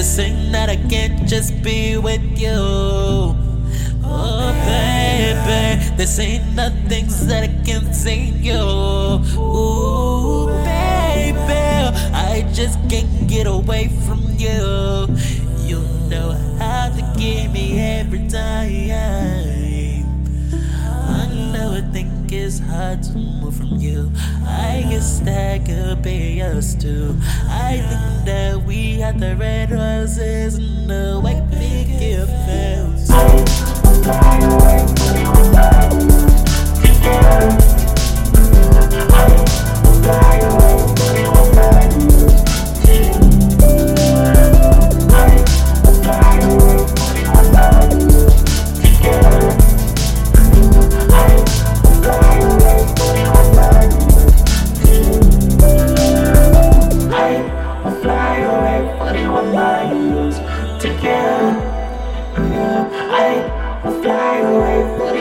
this ain't that I can't just be with you. Oh, baby, this ain't nothing that I can say you. Ooh, baby, I just can't get away from you. You know how to give me every time. I know I think it's hard to move from you. I guess that could be us too. I think that we had the red roses and the white fly away.